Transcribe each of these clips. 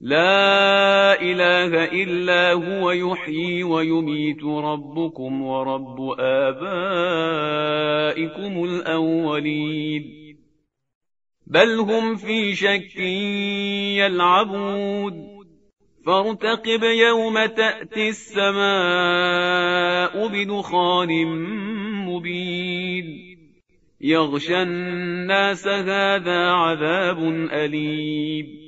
لا إله إلا هو يحيي ويميت ربكم ورب آبائكم الأولين. بل هم في شك يلعبون. فارتقب يوم تأتي السماء بدخان مبين. يغشى الناس هذا عذاب أليم.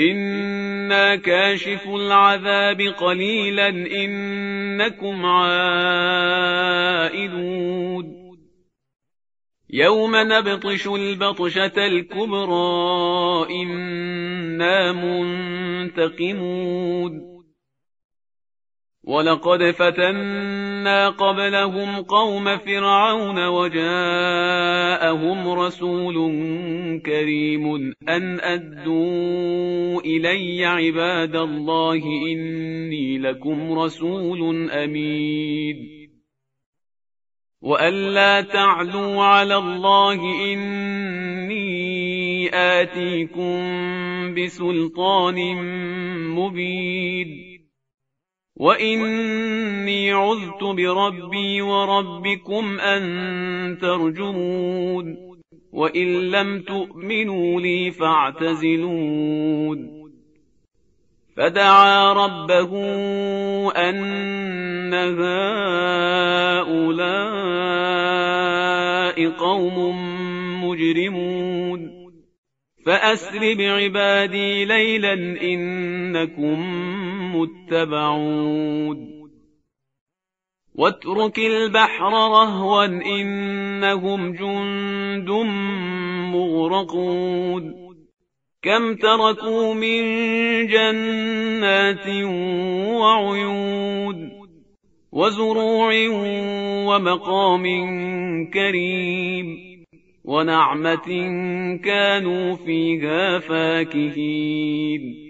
إنا كاشف العذاب قليلا إنكم عائدون يوم نبطش البطشة الكبرى إنا منتقمون ولقد فتنا قبلهم قوم فرعون وجاءهم رسول كريم أن أدوا إلي عباد الله إني لكم رسول أمين. وأن لا تعلوا على الله إني آتيكم بسلطان مبين. واني عذت بربي وربكم ان ترجمون وان لم تؤمنوا لي فاعتزلون فدعا ربه ان هؤلاء قوم مجرمون فاسر بعبادي ليلا انكم متبعون واترك البحر رهوا إنهم جند مغرقون. كم تركوا من جنات وعيون وزروع ومقام كريم ونعمة كانوا فيها فاكهين.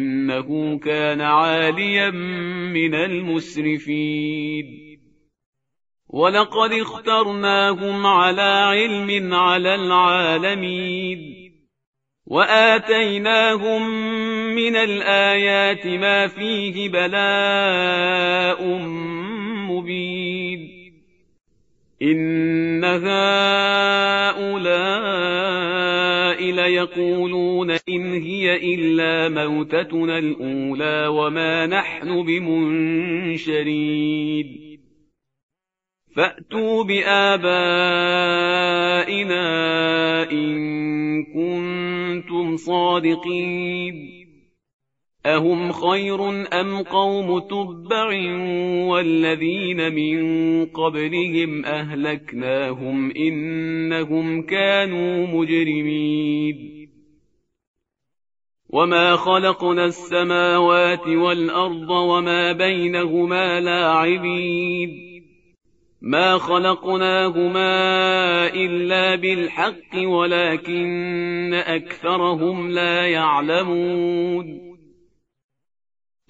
إنه كان عاليا من المسرفين. ولقد اخترناهم على علم على العالمين. وآتيناهم من الآيات ما فيه بلاء مبين. إن هؤلاء ليقولون إن هي إلا موتتنا الأولى وما نحن بمنشرين فأتوا بآبائنا إن كنتم صادقين أهم خير أم قوم تبع والذين من قبلهم أهلكناهم إنهم كانوا مجرمين وما خلقنا السماوات والأرض وما بينهما لاعبين ما خلقناهما إلا بالحق ولكن أكثرهم لا يعلمون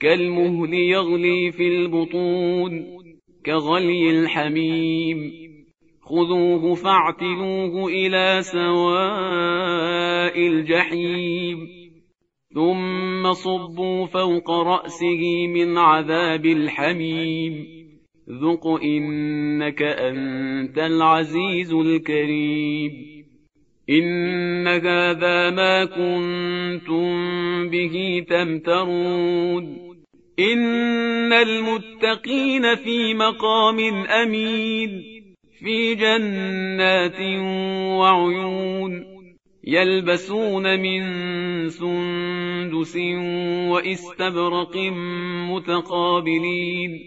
كالمهل يغلي في البطون كغلي الحميم. خذوه فاعتلوه إلى سواء الجحيم. ثم صبوا فوق رأسه من عذاب الحميم. ذق إنك أنت العزيز الكريم. إن هذا ما كنتم به تمترون. إن المتقين في مقام أمين في جنات وعيون يلبسون من سندس واستبرق متقابلين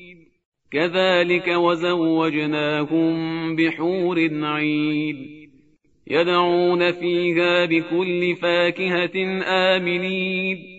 كذلك وزوجناهم بحور عين يدعون فيها بكل فاكهة آمنين